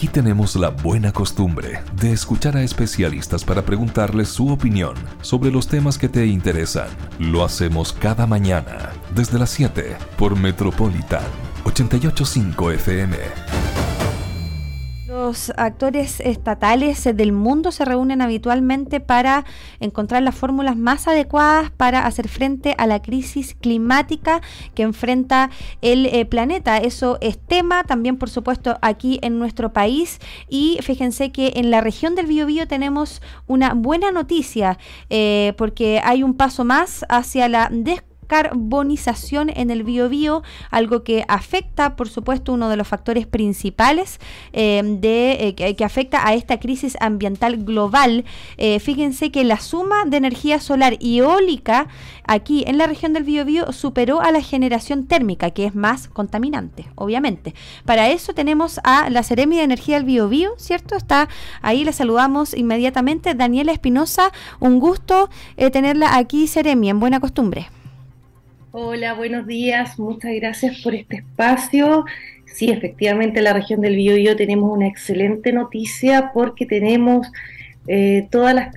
Aquí tenemos la buena costumbre de escuchar a especialistas para preguntarles su opinión sobre los temas que te interesan. Lo hacemos cada mañana desde las 7 por Metropolitan 885 FM los actores estatales del mundo se reúnen habitualmente para encontrar las fórmulas más adecuadas para hacer frente a la crisis climática que enfrenta el eh, planeta. Eso es tema también, por supuesto, aquí en nuestro país. Y fíjense que en la región del Biobío tenemos una buena noticia eh, porque hay un paso más hacia la desconexión carbonización en el biobío, algo que afecta, por supuesto, uno de los factores principales eh, de, eh, que, afecta a esta crisis ambiental global. Eh, fíjense que la suma de energía solar y eólica aquí en la región del Biobío superó a la generación térmica, que es más contaminante, obviamente. Para eso tenemos a la Seremi de Energía del Biobío, ¿cierto? Está ahí, le saludamos inmediatamente. Daniela Espinosa, un gusto tenerla aquí, Seremi, en buena costumbre. Hola, buenos días. Muchas gracias por este espacio. Sí, efectivamente, en la región del Biobío tenemos una excelente noticia porque tenemos eh, toda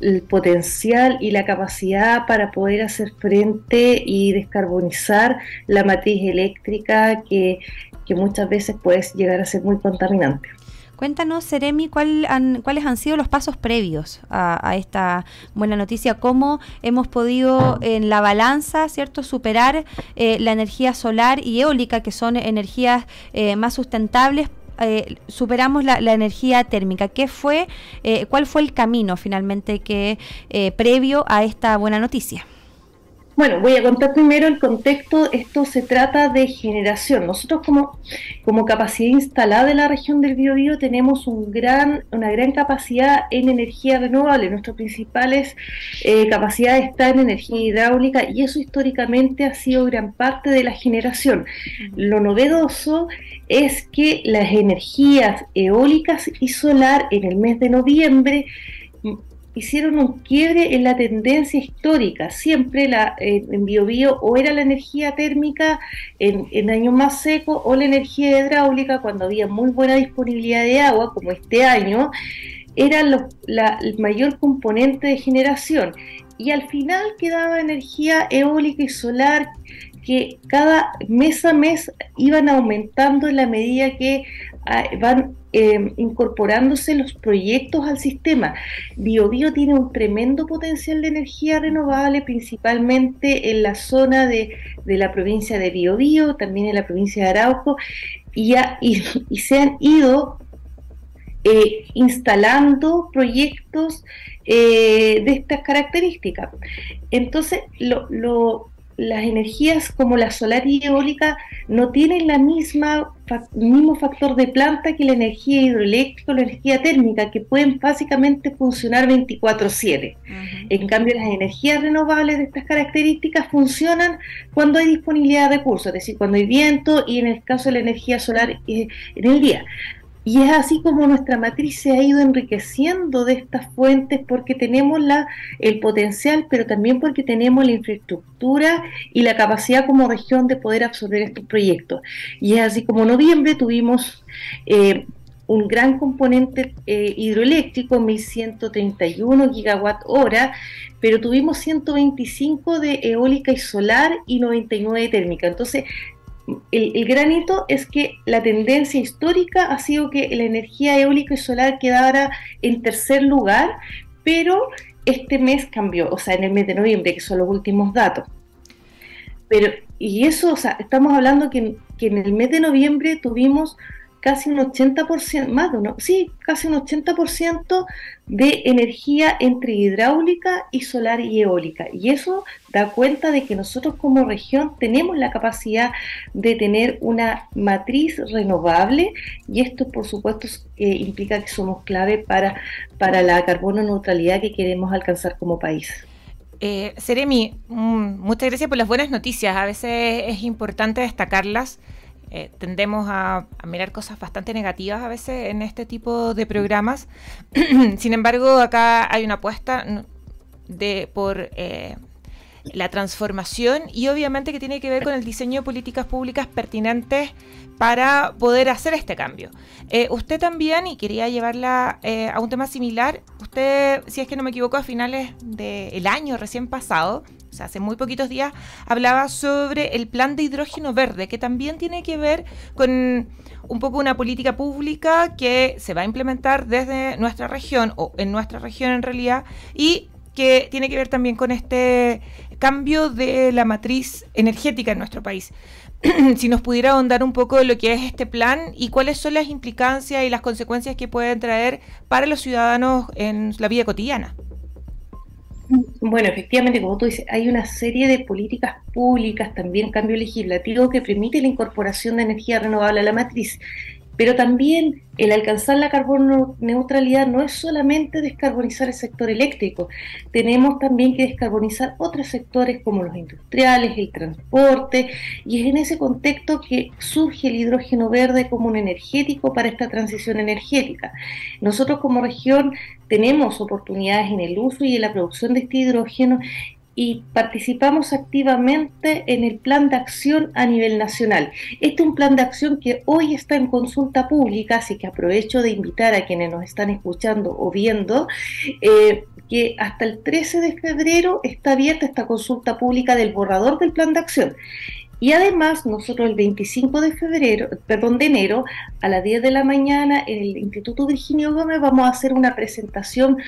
el potencial y la capacidad para poder hacer frente y descarbonizar la matriz eléctrica que, que muchas veces puede llegar a ser muy contaminante. Cuéntanos, Seremi, cuáles han sido los pasos previos a, esta buena noticia, cómo hemos podido en la balanza, ¿cierto?, superar eh, la energía solar y eólica, que son energías eh, más sustentables eh, superamos la, energía térmica. ¿Qué fue, cuál fue el camino finalmente que previo a esta buena noticia? Bueno, voy a contar primero el contexto. Esto se trata de generación. Nosotros como, como capacidad instalada de la región del Biobío tenemos un gran, una gran capacidad en energía renovable. Nuestra principal eh, capacidad está en energía hidráulica y eso históricamente ha sido gran parte de la generación. Lo novedoso es que las energías eólicas y solar en el mes de noviembre hicieron un quiebre en la tendencia histórica. Siempre la, eh, en Biobío o era la energía térmica en, en, años más secos o la energía hidráulica cuando había muy buena disponibilidad de agua, como este año, era el mayor componente de generación. Y al final quedaba energía eólica y solar que cada mes a mes iban aumentando en la medida que van Em, incorporándose los proyectos al sistema. BioBio tiene un tremendo potencial de energía renovable, principalmente en la zona de, la provincia de Biobío, también en la provincia de Arauco, y, y, se han ido eh, instalando proyectos eh, de estas características. Entonces, lo, las energías como la solar y eólica no tienen la misma mismo factor de planta que la energía hidroeléctrica o la energía térmica, que pueden básicamente funcionar 24/7. En cambio, las energías renovables de estas características funcionan cuando hay disponibilidad de recursos, es decir, cuando hay viento y en el caso de la energía solar eh, en el día. Y es así como nuestra matriz se ha ido enriqueciendo de estas fuentes porque tenemos la, el potencial, pero también porque tenemos la infraestructura y la capacidad como región de poder absorber estos proyectos. Y es así como en noviembre tuvimos eh, un gran componente eh, hidroeléctrico, 1131 gigawatt hora, pero tuvimos 125 de eólica y solar y 99 de térmica. Entonces, el, granito es que la tendencia histórica ha sido que la energía eólica y solar quedara en tercer lugar, pero este mes cambió, o sea, en el mes de noviembre, que son los últimos datos. Pero, y eso, o sea, estamos hablando que, que en el mes de noviembre tuvimos casi un 80%, más de uno, sí, casi un 80% de energía entre hidráulica y solar y eólica. Y eso da cuenta de que nosotros como región tenemos la capacidad de tener una matriz renovable y esto por supuesto eh, implica que somos clave para, para la carbono neutralidad que queremos alcanzar como país. Eh, Seremi, mm, muchas gracias por las buenas noticias. A veces es importante destacarlas eh, tendemos a, mirar cosas bastante negativas a veces en este tipo de programas. Sin embargo, acá hay una apuesta de por eh, la transformación y obviamente que tiene que ver con el diseño de políticas públicas pertinentes para poder hacer este cambio. Eh, usted también, y quería llevarla eh, a un tema similar, usted, si es que no me equivoco, a finales del año recién pasado, o sea, hace muy poquitos días, hablaba sobre el plan de hidrógeno verde, que también tiene que ver con un poco una política pública que se va a implementar desde nuestra región, o en nuestra región en realidad, y que tiene que ver también con este cambio de la matriz energética en nuestro país. si nos pudiera ahondar un poco de lo que es este plan y cuáles son las implicancias y las consecuencias que pueden traer para los ciudadanos en la vida cotidiana. Bueno, efectivamente, como tú dices, hay una serie de políticas públicas, también cambio legislativo que permite la incorporación de energía renovable a la matriz. Pero también el alcanzar la carbono neutralidad no es solamente descarbonizar el sector eléctrico, tenemos también que descarbonizar otros sectores como los industriales, el transporte, y es en ese contexto que surge el hidrógeno verde como un energético para esta transición energética. Nosotros como región tenemos oportunidades en el uso y en la producción de este hidrógeno y participamos activamente en el plan de acción a nivel nacional. Este es un plan de acción que hoy está en consulta pública, así que aprovecho de invitar a quienes nos están escuchando o viendo eh, que hasta el 13 de febrero está abierta esta consulta pública del borrador del plan de acción. Y además, nosotros el 25 de febrero, perdón, de enero, a las 10 de la mañana, en el Instituto Virginio Gómez vamos a hacer una presentación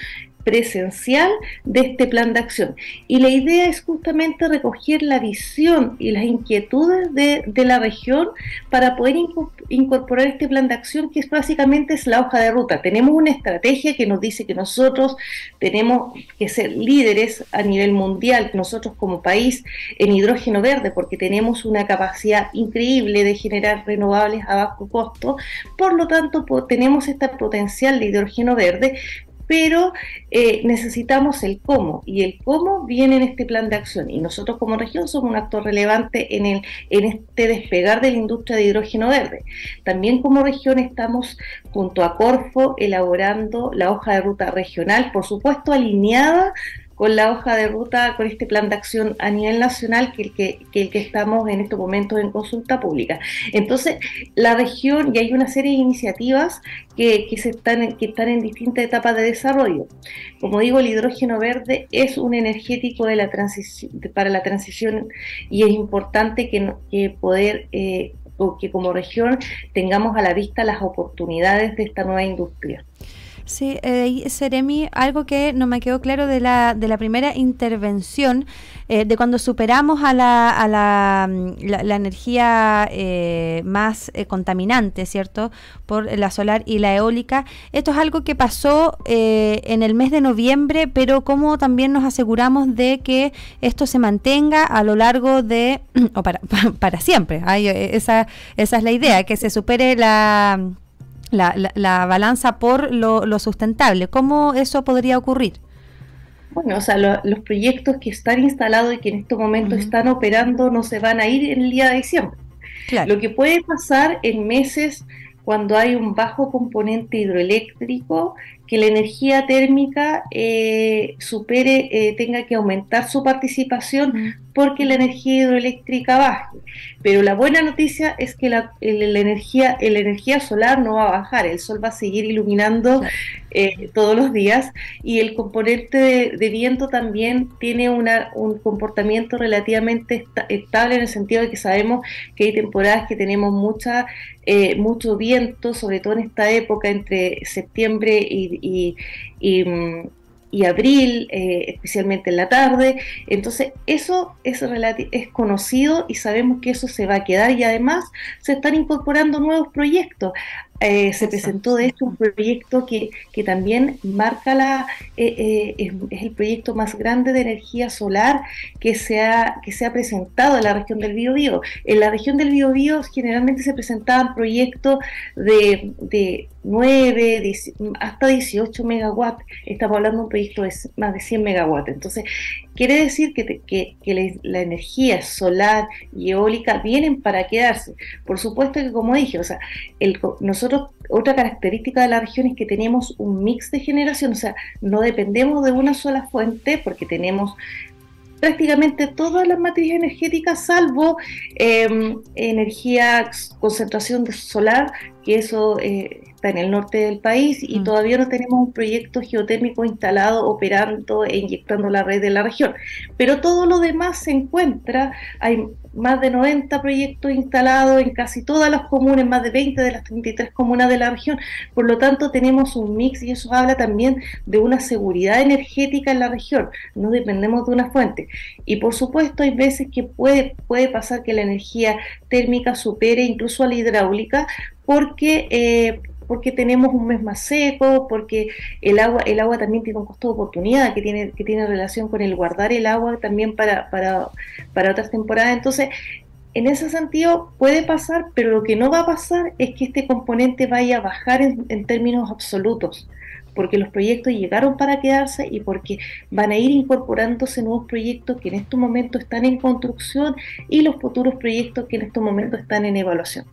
presencial de este plan de acción. Y la idea es justamente recoger la visión y las inquietudes de, la región para poder incorporar este plan de acción que es básicamente es la hoja de ruta. Tenemos una estrategia que nos dice que nosotros tenemos que ser líderes a nivel mundial, nosotros como país, en hidrógeno verde, porque tenemos una capacidad increíble de generar renovables a bajo costo. Por lo tanto, tenemos este potencial de hidrógeno verde, pero eh, necesitamos el cómo, y el cómo viene en este plan de acción. Y nosotros como región somos un actor relevante en, el, en este despegar de la industria de hidrógeno verde. También como región estamos junto a Corfo elaborando la hoja de ruta regional, por supuesto alineada con la hoja de ruta, con este plan de acción a nivel nacional que el que, el que estamos en estos momentos en consulta pública. Entonces, la región, y hay una serie de iniciativas que, que, se están, que están en distintas etapas de desarrollo. Como digo, el hidrógeno verde es un energético de la transición, para la transición y es importante que, que poder... Eh, que como región tengamos a la vista las oportunidades de esta nueva industria. Sí, eh, Seremi, algo que no me quedó claro de la, de la primera intervención, eh, de cuando superamos a la, a la, mm, la, energía eh, más eh, contaminante, ¿cierto? Por la solar y la eólica. Esto es algo que pasó en el mes de noviembre, pero ¿cómo también nos aseguramos de que esto se mantenga a lo largo de, o para, para siempre? esa, esa es la idea, que se supere la la, la, balanza por lo, sustentable. ¿Cómo eso podría ocurrir? Bueno, o sea, los proyectos que están instalados y que en estos momentos están operando no se van a ir en el día de diciembre. Lo que puede pasar en meses cuando hay un bajo componente hidroeléctrico, que la energía térmica eh, supere, eh, tenga que aumentar su participación porque la energía hidroeléctrica baje. Pero la buena noticia es que la, energía, la energía solar no va a bajar, el sol va a seguir iluminando eh, todos los días y el componente de, viento también tiene una, un comportamiento relativamente estable en el sentido de que sabemos que hay temporadas que tenemos mucha, eh, mucho viento, sobre todo en esta época entre septiembre y, y abril, eh, especialmente en la tarde. Entonces, eso es, es conocido y sabemos que eso se va a quedar y además se están incorporando nuevos proyectos. Eh, se presentó de hecho un proyecto que, que también marca la, eh, es, el proyecto más grande de energía solar que se ha, que se ha presentado en la región del Biobío. En la región del Biobío generalmente se presentaban proyectos de, de 9, hasta 18 megawatts. Estamos hablando de un proyecto de más de 100 megawatts. Entonces, quiere decir que, que, la, energía solar y eólica vienen para quedarse. Por supuesto que, como dije, o sea, nosotros, otra característica de la región es que tenemos un mix de generación, o sea, no dependemos de una sola fuente porque tenemos prácticamente todas las matrices energéticas, salvo em, energía, concentración solar, que eso eh, está en el norte del país y mm. todavía no tenemos un proyecto geotérmico instalado, operando e inyectando la red de la región. Pero todo lo demás se encuentra, hay más de 90 proyectos instalados en casi todas las comunas, más de 20 de las 33 comunas de la región. Por lo tanto, tenemos un mix y eso habla también de una seguridad energética en la región. No dependemos de una fuente. Y por supuesto, hay veces que puede, puede pasar que la energía térmica supere incluso a la hidráulica porque eh, porque tenemos un mes más seco, porque el agua, el agua también tiene un costo de oportunidad que tiene, que tiene relación con el guardar el agua también para, para, para otras temporadas. Entonces, en ese sentido puede pasar, pero lo que no va a pasar es que este componente vaya a bajar en, en términos absolutos porque los proyectos llegaron para quedarse y porque van a ir incorporándose nuevos proyectos que en estos momentos están en construcción y los futuros proyectos que en estos momentos están en evaluación.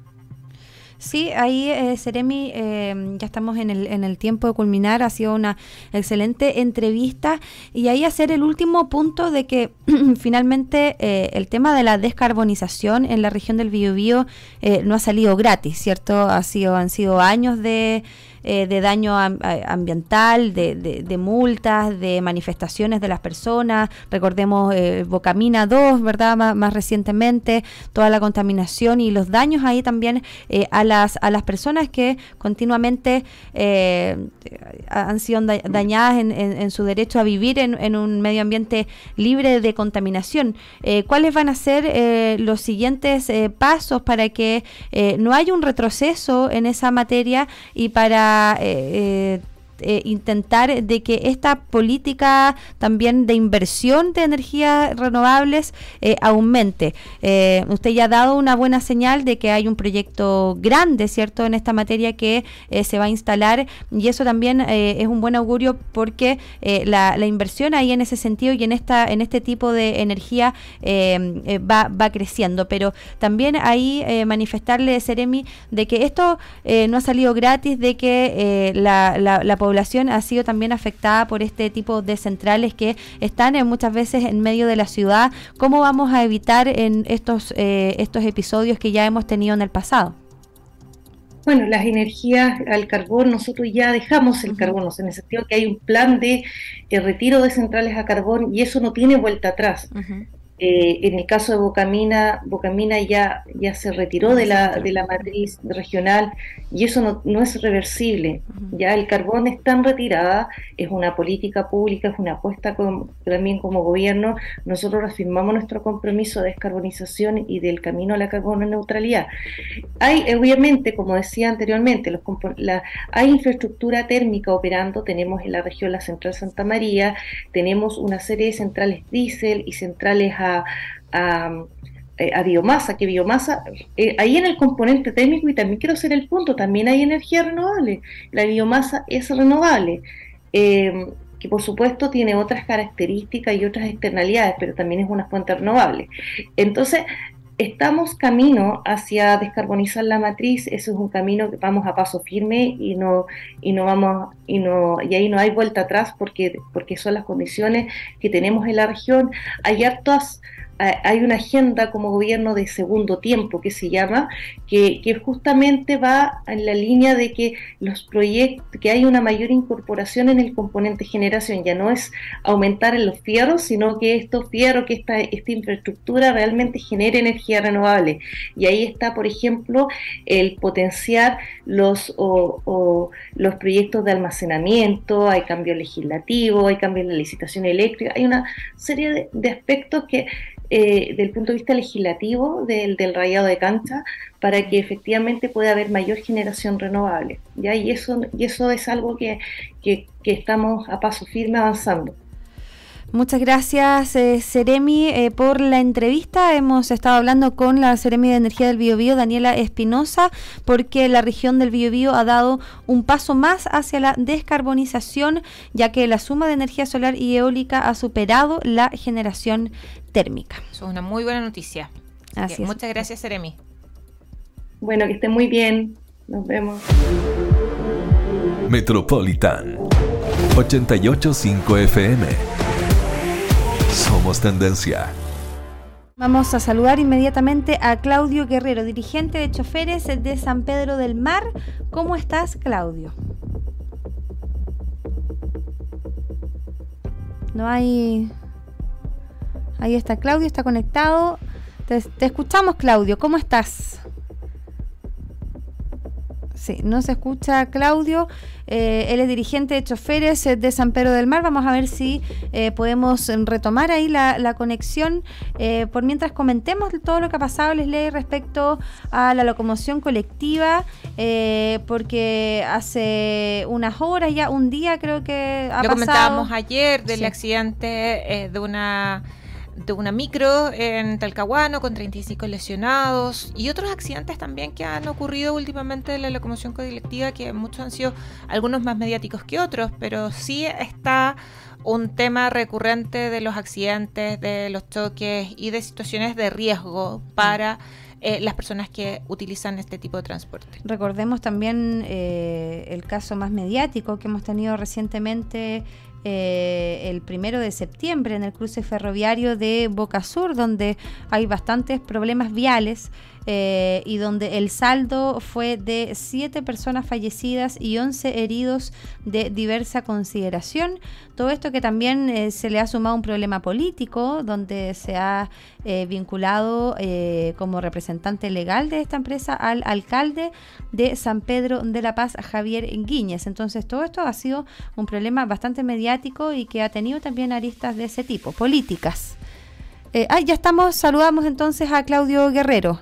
Sí, ahí, Seremi, eh, ya estamos en el, en el tiempo de culminar. Ha sido una excelente entrevista. Y ahí hacer el último punto de que finalmente eh, el tema de la descarbonización en la región del Biobío eh, no ha salido gratis, ¿cierto? Ha sido, han sido años de eh, de daño ambiental, de, multas, de manifestaciones de las personas. Recordemos eh, Bocamina 2, ¿verdad? más, recientemente, toda la contaminación y los daños ahí también eh, a, las, a las personas que continuamente han sido dañadas en, su derecho a vivir en, un medio ambiente libre de contaminación. ¿Cuáles van a ser los siguientes pasos para que no haya un retroceso en esa materia y para eh, eh, intentar de que esta política también de inversión de energías renovables eh, aumente. Eh, usted ya ha dado una buena señal de que hay un proyecto grande, ¿cierto?, en esta materia que se va a instalar y eso también es un buen augurio porque la, inversión ahí en ese sentido y en esta en este tipo de energía va, va creciendo. Pero también ahí manifestarle, Seremi, de que esto no ha salido gratis, de que la, la, la población ha sido también afectada por este tipo de centrales que están muchas veces en medio de la ciudad. ¿Cómo vamos a evitar en estos, eh, estos episodios que ya hemos tenido en el pasado? Bueno, las energías al carbón, nosotros ya dejamos el carbón, en el sentido que hay un plan de, retiro de centrales a carbón y eso no tiene vuelta atrás. Eh, en el caso de Bocamina, Bocamina ya, ya se retiró de la, de la matriz regional y eso no, no es reversible. Ya el carbón está en retirada, es una política pública, es una apuesta también como gobierno. Nosotros reafirmamos nuestro compromiso de descarbonización y del camino a la carbono neutralidad. Hay, obviamente, como decía anteriormente, los, la, hay infraestructura térmica operando, tenemos en la región la central Santa María, tenemos una serie de centrales diésel y centrales a eh, a, biomasa, que biomasa, eh, ahí en el componente térmico, y también quiero hacer el punto, también hay energía renovable, la biomasa es renovable, eh, que por supuesto tiene otras características y otras externalidades, pero también es una fuente renovable. Entonces, estamos camino hacia descarbonizar la matriz, eso es un camino que vamos a paso firme y no, y no vamos, y no, y ahí no hay vuelta atrás porque, porque son las condiciones que tenemos en la región. Hay hartas hay una agenda como gobierno de segundo tiempo que se llama, que, justamente va en la línea de que los proyectos, que hay una mayor incorporación en el componente generación, ya no es aumentar en los fierros, sino que estos fierros, que esta, esta infraestructura realmente genere energía renovable. Y ahí está, por ejemplo, el potenciar los, o, los proyectos de almacenamiento, hay cambio legislativo, hay cambio en la licitación eléctrica, hay una serie de aspectos que eh, del punto de vista legislativo del, del, rayado de cancha para que efectivamente pueda haber mayor generación renovable. ¿ya? Y, eso, y eso es algo que, que, que estamos a paso firme avanzando. Muchas gracias, eh, Seremi, eh, por la entrevista. Hemos estado hablando con la Seremi de Energía del Biobío, Daniela Espinosa, porque la región del Biobío ha dado un paso más hacia la descarbonización, ya que la suma de energía solar y eólica ha superado la generación térmica. Eso es una muy buena noticia. Así Muchas gracias, Seremi. Bueno, que esté muy bien. Nos vemos. Metropolitan 885 FM Somos tendencia. Vamos a saludar inmediatamente a Claudio Guerrero, dirigente de choferes de San Pedro del Mar. ¿Cómo estás, Claudio? No hay... Ahí está Claudio, está conectado. Te, te escuchamos, Claudio. ¿Cómo estás? Sí, no se escucha Claudio. Eh, él es dirigente de choferes eh, de San Pedro del Mar. Vamos a ver si eh, podemos retomar ahí la, conexión. por mientras comentemos todo lo que ha pasado, les ley respecto a la locomoción colectiva, porque hace unas horas ya, un día creo que ha lo comentábamos ayer del accidente de una de una micro en Talcahuano con 35 lesionados y otros accidentes también que han ocurrido últimamente en la locomoción colectiva que muchos han sido algunos más mediáticos que otros, pero sí está un tema recurrente de los accidentes, de los choques y de situaciones de riesgo para eh, las personas que utilizan este tipo de transporte. Recordemos también eh, el caso más mediático que hemos tenido recientemente eh, el primero de septiembre en el cruce ferroviario de Boca Sur, donde hay bastantes problemas viales eh, y donde el saldo fue de 7 personas fallecidas y 11 heridos de diversa consideración. Todo esto que también eh, se le ha sumado un problema político, donde se ha eh, vinculado como representante legal de esta empresa al alcalde de San Pedro de la Paz, Javier Guíñez. Entonces todo esto ha sido un problema bastante mediático y que ha tenido también aristas de ese tipo, políticas. ah, ya estamos, saludamos entonces a Claudio Guerrero.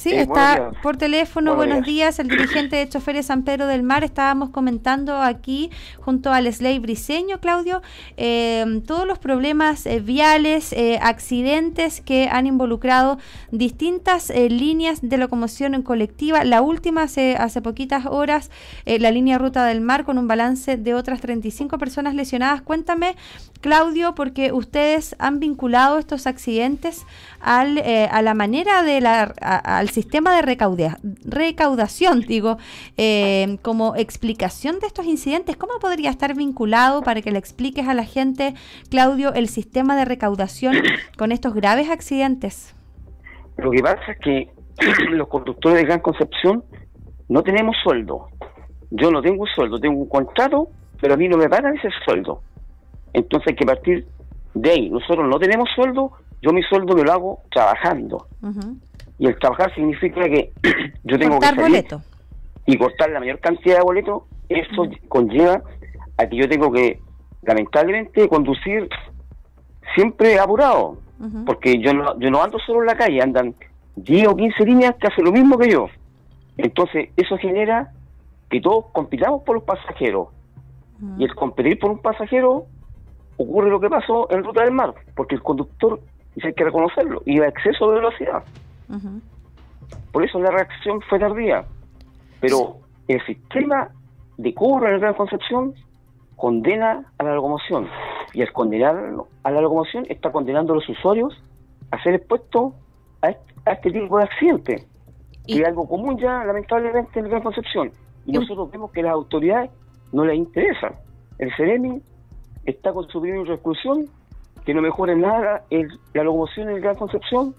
Sí, está por teléfono. Buenos, días. el dirigente de Choferes San Pedro del Mar. Estábamos comentando aquí junto al Lesley Briseño, Claudio, eh, todos los problemas eh, viales, eh, accidentes que han involucrado distintas líneas de locomoción en colectiva. La última hace, hace poquitas horas, la línea Ruta del Mar con un balance de otras 35 personas lesionadas. Cuéntame, Claudio, porque ustedes han vinculado estos accidentes al, a la manera de la... al sistema de recaudación, digo, eh, como explicación de estos incidentes, ¿cómo podría estar vinculado para que le expliques a la gente, Claudio, el sistema de recaudación con estos graves accidentes? Lo que pasa es que los conductores de Gran Concepción no tenemos sueldo. Yo no tengo un sueldo, tengo un contrato, pero a mí no me pagan ese sueldo. Entonces hay que partir de ahí. Nosotros no tenemos sueldo, yo mi sueldo me lo hago trabajando. Y el trabajar significa que yo tengo que salir y cortar la mayor cantidad de boletos. Eso conlleva a que yo tengo que, lamentablemente, conducir siempre apurado. Porque yo no, yo no ando solo en la calle, andan 10 o 15 líneas que hacen lo mismo que yo. Entonces, eso genera que todos compitamos por los pasajeros. Y el competir por un pasajero ocurre lo que pasó en Ruta del Mar, porque el conductor, y hay que reconocerlo, iba a exceso de velocidad. Por eso la reacción fue tardía. Pero el sistema de cobro en el Gran Concepción condena a la locomoción. Y al condenar a la locomoción está condenando a los usuarios a ser expuestos a este, tipo de accidentes. Que es algo común ya, lamentablemente, en el Gran Concepción. Y nosotros vemos que las autoridades no les interesa. El CEREMI está con su primera exclusión, que no mejora nada la locomoción en el Gran Concepción,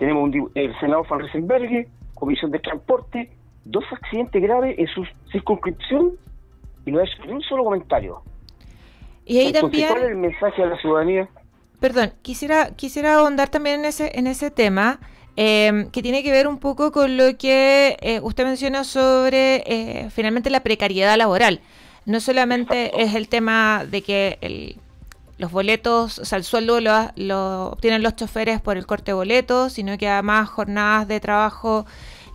tenemos el senador Van Riesenberg, Comisión de Transporte, dos accidentes graves en su circunscripción y no es ni un solo comentario. Y ahí también... ¿Cuál es el mensaje a la ciudadanía? Perdón, quisiera, quisiera ahondar también en ese, en ese tema. Em, que tiene que ver un poco con lo que eh, usted menciona sobre eh, finalmente la precariedad laboral. No solamente es el tema de que el los boletos, o sea, el sueldo lo, obtienen los choferes por el corte de boletos, sino que además jornadas de trabajo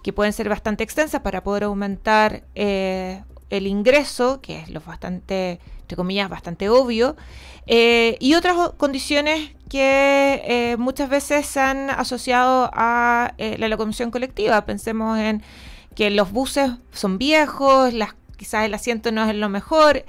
que pueden ser bastante extensas para poder aumentar eh, el ingreso, que es lo bastante, entre comillas, bastante obvio, eh, y otras condiciones que eh, muchas veces se han asociado a la locomoción colectiva. Pensemos en que los buses son viejos, quizás el asiento no es lo mejor,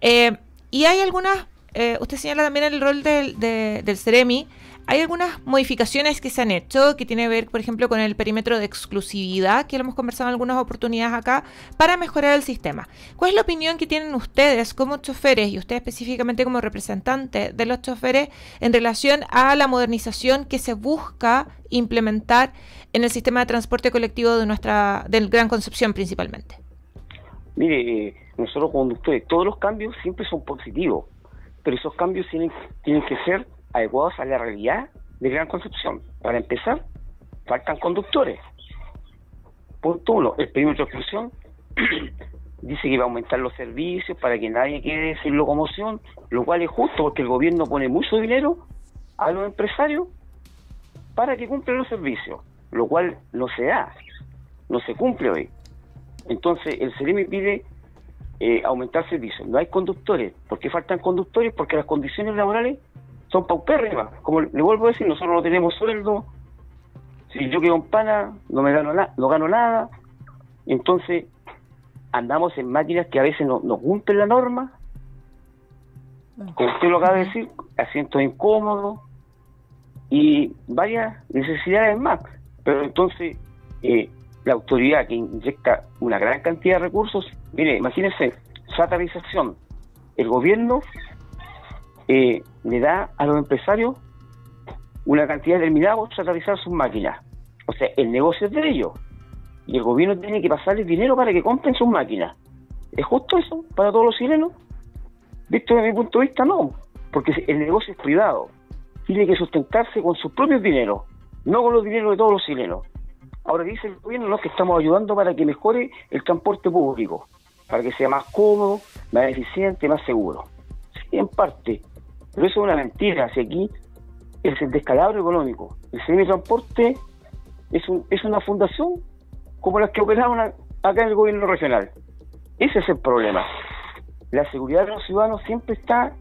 y hay algunas eh, usted señala también el rol del, del CEREMI hay algunas modificaciones que se han hecho que tiene que ver, por ejemplo, con el perímetro de exclusividad, que lo hemos conversado en algunas oportunidades acá, para mejorar el sistema. ¿Cuál es la opinión que tienen ustedes como choferes y usted específicamente como representante de los choferes en relación a la modernización que se busca implementar en el sistema de transporte colectivo de nuestra del Gran Concepción principalmente? Mire, eh, nosotros conductores, todos los cambios siempre son positivos, pero esos cambios tienen, tienen que ser adecuados a la realidad de Gran Concepción. Para empezar, faltan conductores. Punto uno, el perímetro de exclusión dice que va a aumentar los servicios para que nadie quede sin locomoción, lo cual es justo porque el gobierno pone mucho dinero a los empresarios para que cumplan los servicios, lo cual no se da, no se cumple hoy. Entonces el CEREMI pide eh, aumentar servicios. No hay conductores. ¿Por qué faltan conductores? Porque las condiciones laborales son paupérrimas. Como le vuelvo a decir, nosotros no tenemos sueldo. Si yo quedo en pana, no me gano, nada no gano nada. Entonces, andamos en máquinas que a veces no, cumplen la norma. Como usted lo acaba de decir, asientos incómodos y varias necesidades más. Pero entonces, eh, la autoridad que inyecta una gran cantidad de recursos, mire, imagínense, satarización. El gobierno eh, le da a los empresarios una cantidad determinada para satarizar sus máquinas. O sea, el negocio es de ellos. Y el gobierno tiene que pasarles dinero para que compren sus máquinas. ¿Es justo eso para todos los chilenos? Visto desde mi punto de vista, no. Porque el negocio es privado. Tiene que sustentarse con sus propios dineros, no con los dineros de todos los chilenos. Ahora dice el gobierno que estamos ayudando para que mejore el transporte público, para que sea más cómodo, más eficiente, más seguro. Sí, en parte, pero eso es una mentira. Si aquí es el descalabro económico, el semi transporte es, un, es una fundación como las que operaban acá en el gobierno regional. Ese es el problema. La seguridad de los ciudadanos siempre está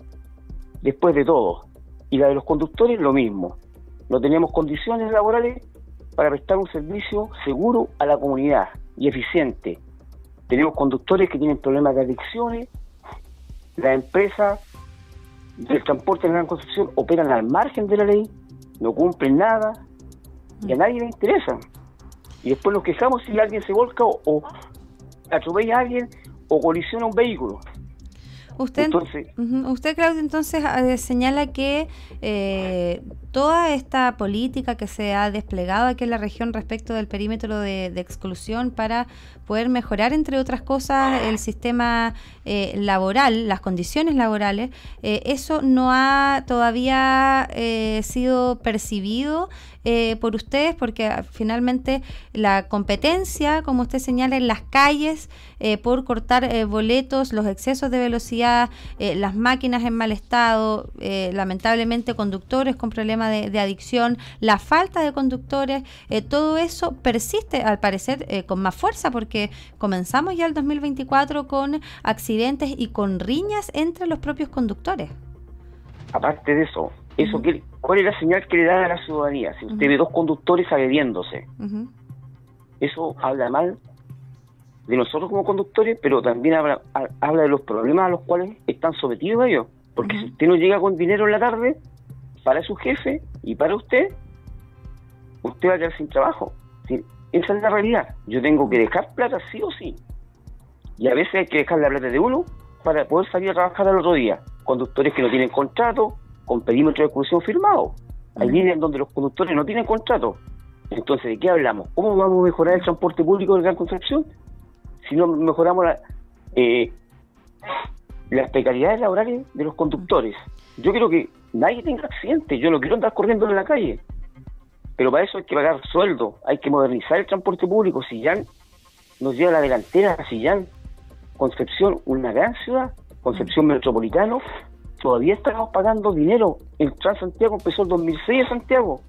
después de todo. Y la de los conductores lo mismo. No tenemos condiciones laborales para prestar un servicio seguro a la comunidad y eficiente. Tenemos conductores que tienen problemas de adicciones, las empresas del transporte en Gran Concepción operan al margen de la ley, no cumplen nada y a mm. nadie le interesa. Y después nos quejamos si alguien se volca o, atropella a alguien o colisiona un vehículo. Usted, usted Claudio, entonces eh, señala que eh, toda esta política que se ha desplegado aquí en la región respecto del perímetro de, exclusión para poder mejorar, entre otras cosas, el sistema eh, laboral, las condiciones laborales, eso no ha todavía sido percibido eh, por ustedes, porque finalmente la competencia, como usted señala, en las calles, eh, por cortar eh, boletos, los excesos de velocidad, las máquinas en mal estado, lamentablemente conductores con problemas de, adicción, la falta de conductores, todo eso persiste al parecer con más fuerza, porque comenzamos ya el 2024 con accidentes y con riñas entre los propios conductores. Aparte de eso, eso que, ¿Cuál es la señal que le da a la ciudadanía? Si usted ve dos conductores agrediéndose, eso habla mal de nosotros como conductores, pero también habla, habla de los problemas a los cuales están sometidos ellos. Porque si usted no llega con dinero en la tarde, para su jefe y para usted, usted va a quedar sin trabajo. esa es la realidad. Yo tengo que dejar plata sí o sí. Y a veces hay que dejar la plata de uno para poder salir a trabajar al otro día. Conductores que no tienen contrato, con perímetro de exclusión firmado. Hay líneas donde los conductores no tienen contrato. Entonces, ¿de qué hablamos? ¿Cómo vamos a mejorar el transporte público de Gran Concepción si no mejoramos la, eh, las precariedades laborales de los conductores? Yo quiero que nadie tenga accidentes, yo no quiero andar corriendo en la calle. Pero para eso hay que pagar sueldo, hay que modernizar el transporte público. Si ya nos lleva a la delantera, si ya Concepción, una gran ciudad, Concepción Metropolitano, todavía estamos pagando dinero. El Transantiago empezó el 2006 en Santiago.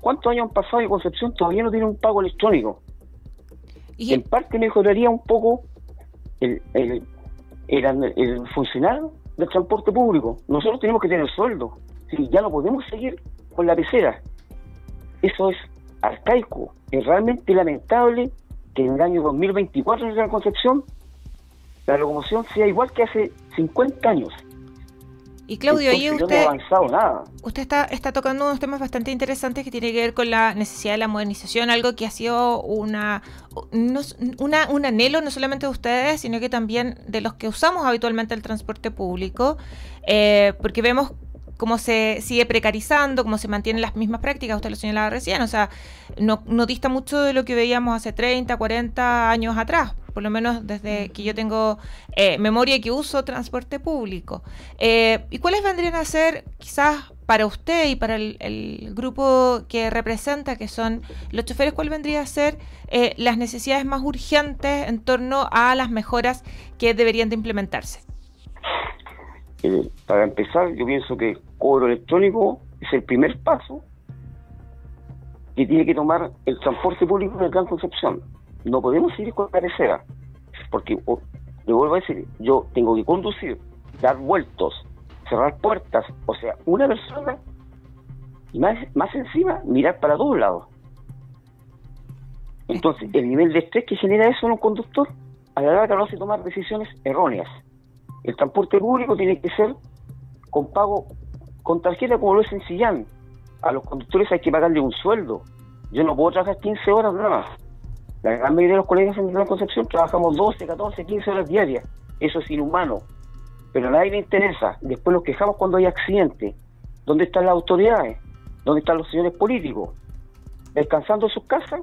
¿Cuántos años han pasado y Concepción todavía no tiene un pago electrónico? ¿Y? En parte mejoraría un poco el, el, el, funcionar del transporte público. Nosotros tenemos que tener sueldo. Si ya no podemos seguir con la pecera. Eso es arcaico. Es realmente lamentable que en el año 2024 en la Concepción la locomoción sea igual que hace 50 años. Y Claudio, ahí usted, usted está, está tocando unos temas bastante interesantes que tienen que ver con la necesidad de la modernización, algo que ha sido una, una, un anhelo no solamente de ustedes, sino que también de los que usamos habitualmente el transporte público, eh, porque vemos cómo se sigue precarizando, cómo se mantienen las mismas prácticas, usted lo señalaba recién, o sea, no, no dista mucho de lo que veíamos hace 30, 40 años atrás por lo menos desde que yo tengo eh, memoria y que uso transporte público. Eh, ¿Y cuáles vendrían a ser quizás para usted y para el, grupo que representa, que son los choferes, cuál vendría a ser eh, las necesidades más urgentes en torno a las mejoras que deberían de implementarse? para empezar, yo pienso que cobro electrónico es el primer paso que tiene que tomar el transporte público en Gran Concepción no podemos ir con cabecera, porque, le vuelvo a decir, yo tengo que conducir, dar vueltos, cerrar puertas, o sea, una persona, y más, más encima, mirar para todos lados. Entonces, el nivel de estrés que genera eso en un conductor, a la larga no hace tomar decisiones erróneas. El transporte público tiene que ser con pago con tarjeta como lo es en Sillán. A los conductores hay que pagarle un sueldo. Yo no puedo trabajar 15 horas nada más. La gran mayoría de los colegas en la Concepción trabajamos 12, 14, 15 horas diarias. Eso es inhumano. Pero a nadie le interesa. Después nos quejamos cuando hay accidentes. ¿Dónde están las autoridades? ¿Dónde están los señores políticos? Descansando en sus casas,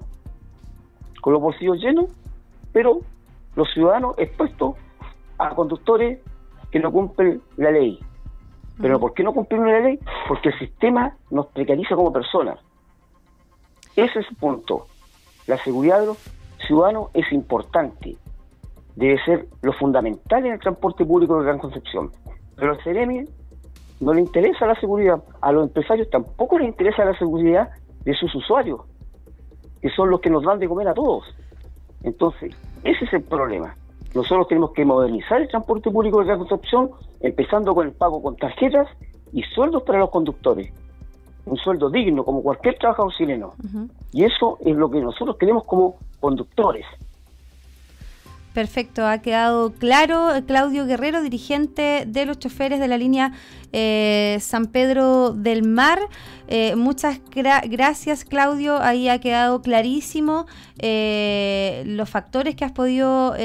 con los bolsillos llenos, pero los ciudadanos expuestos a conductores que no cumplen la ley. ¿Pero por qué no cumplen la ley? Porque el sistema nos precariza como personas. Ese es el punto. La seguridad de los ciudadanos es importante, debe ser lo fundamental en el transporte público de Gran Concepción. Pero al CEREMI no le interesa la seguridad, a los empresarios tampoco les interesa la seguridad de sus usuarios, que son los que nos dan de comer a todos. Entonces, ese es el problema. Nosotros tenemos que modernizar el transporte público de Concepción, empezando con el pago con tarjetas y sueldos para los conductores un sueldo digno como cualquier trabajador chileno. Y eso es lo que nosotros queremos como conductores. Perfecto, ha quedado claro. Claudio Guerrero, dirigente de los choferes de la línea eh, San Pedro del Mar. Eh, muchas gracias, Claudio. Ahí ha quedado clarísimo eh, los factores que has podido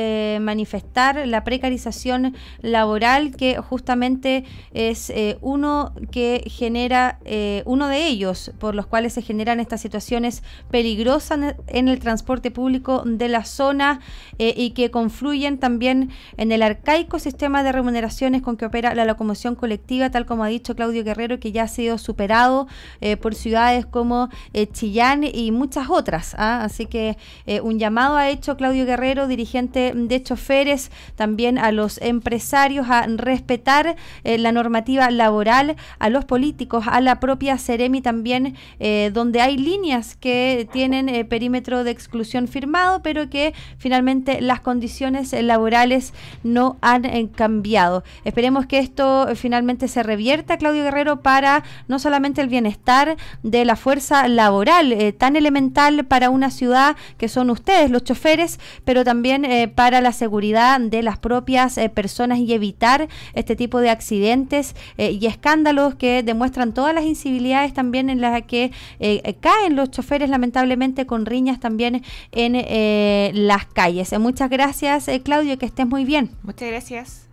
manifestar, la precarización laboral, que justamente es uno que genera, uno de ellos, por los cuales se generan estas situaciones peligrosas en el transporte público de la zona y que confluyen también en el arcaico sistema de remuneraciones con que opera la locomoción colectiva, tal como ha dicho Claudio Guerrero, que ya ha sido superado eh, por ciudades como eh, Chillán y muchas otras. ¿ah? Así que eh, un llamado ha hecho Claudio Guerrero, dirigente de choferes, también a los empresarios a respetar la normativa laboral, a los políticos, a la propia Ceremi también, donde hay líneas que tienen perímetro de exclusión firmado, pero que finalmente las condiciones laborales no han eh, cambiado. Esperemos que esto eh, finalmente se revierta, Claudio Guerrero, para no solamente el bienestar de la fuerza laboral, eh, tan elemental para una ciudad que son ustedes, los choferes, pero también para la seguridad de las propias personas y evitar este tipo de accidentes y escándalos que demuestran todas las incivilidades también en las que caen los choferes, lamentablemente, con riñas también en las calles. muchas gracias gracias, eh, Claudio, que estés muy bien. Muchas gracias.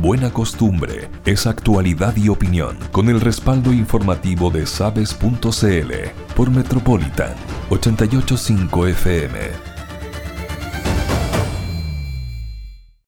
Buena costumbre es actualidad y opinión con el respaldo informativo de sabes.cl por Metropolitan 885 FM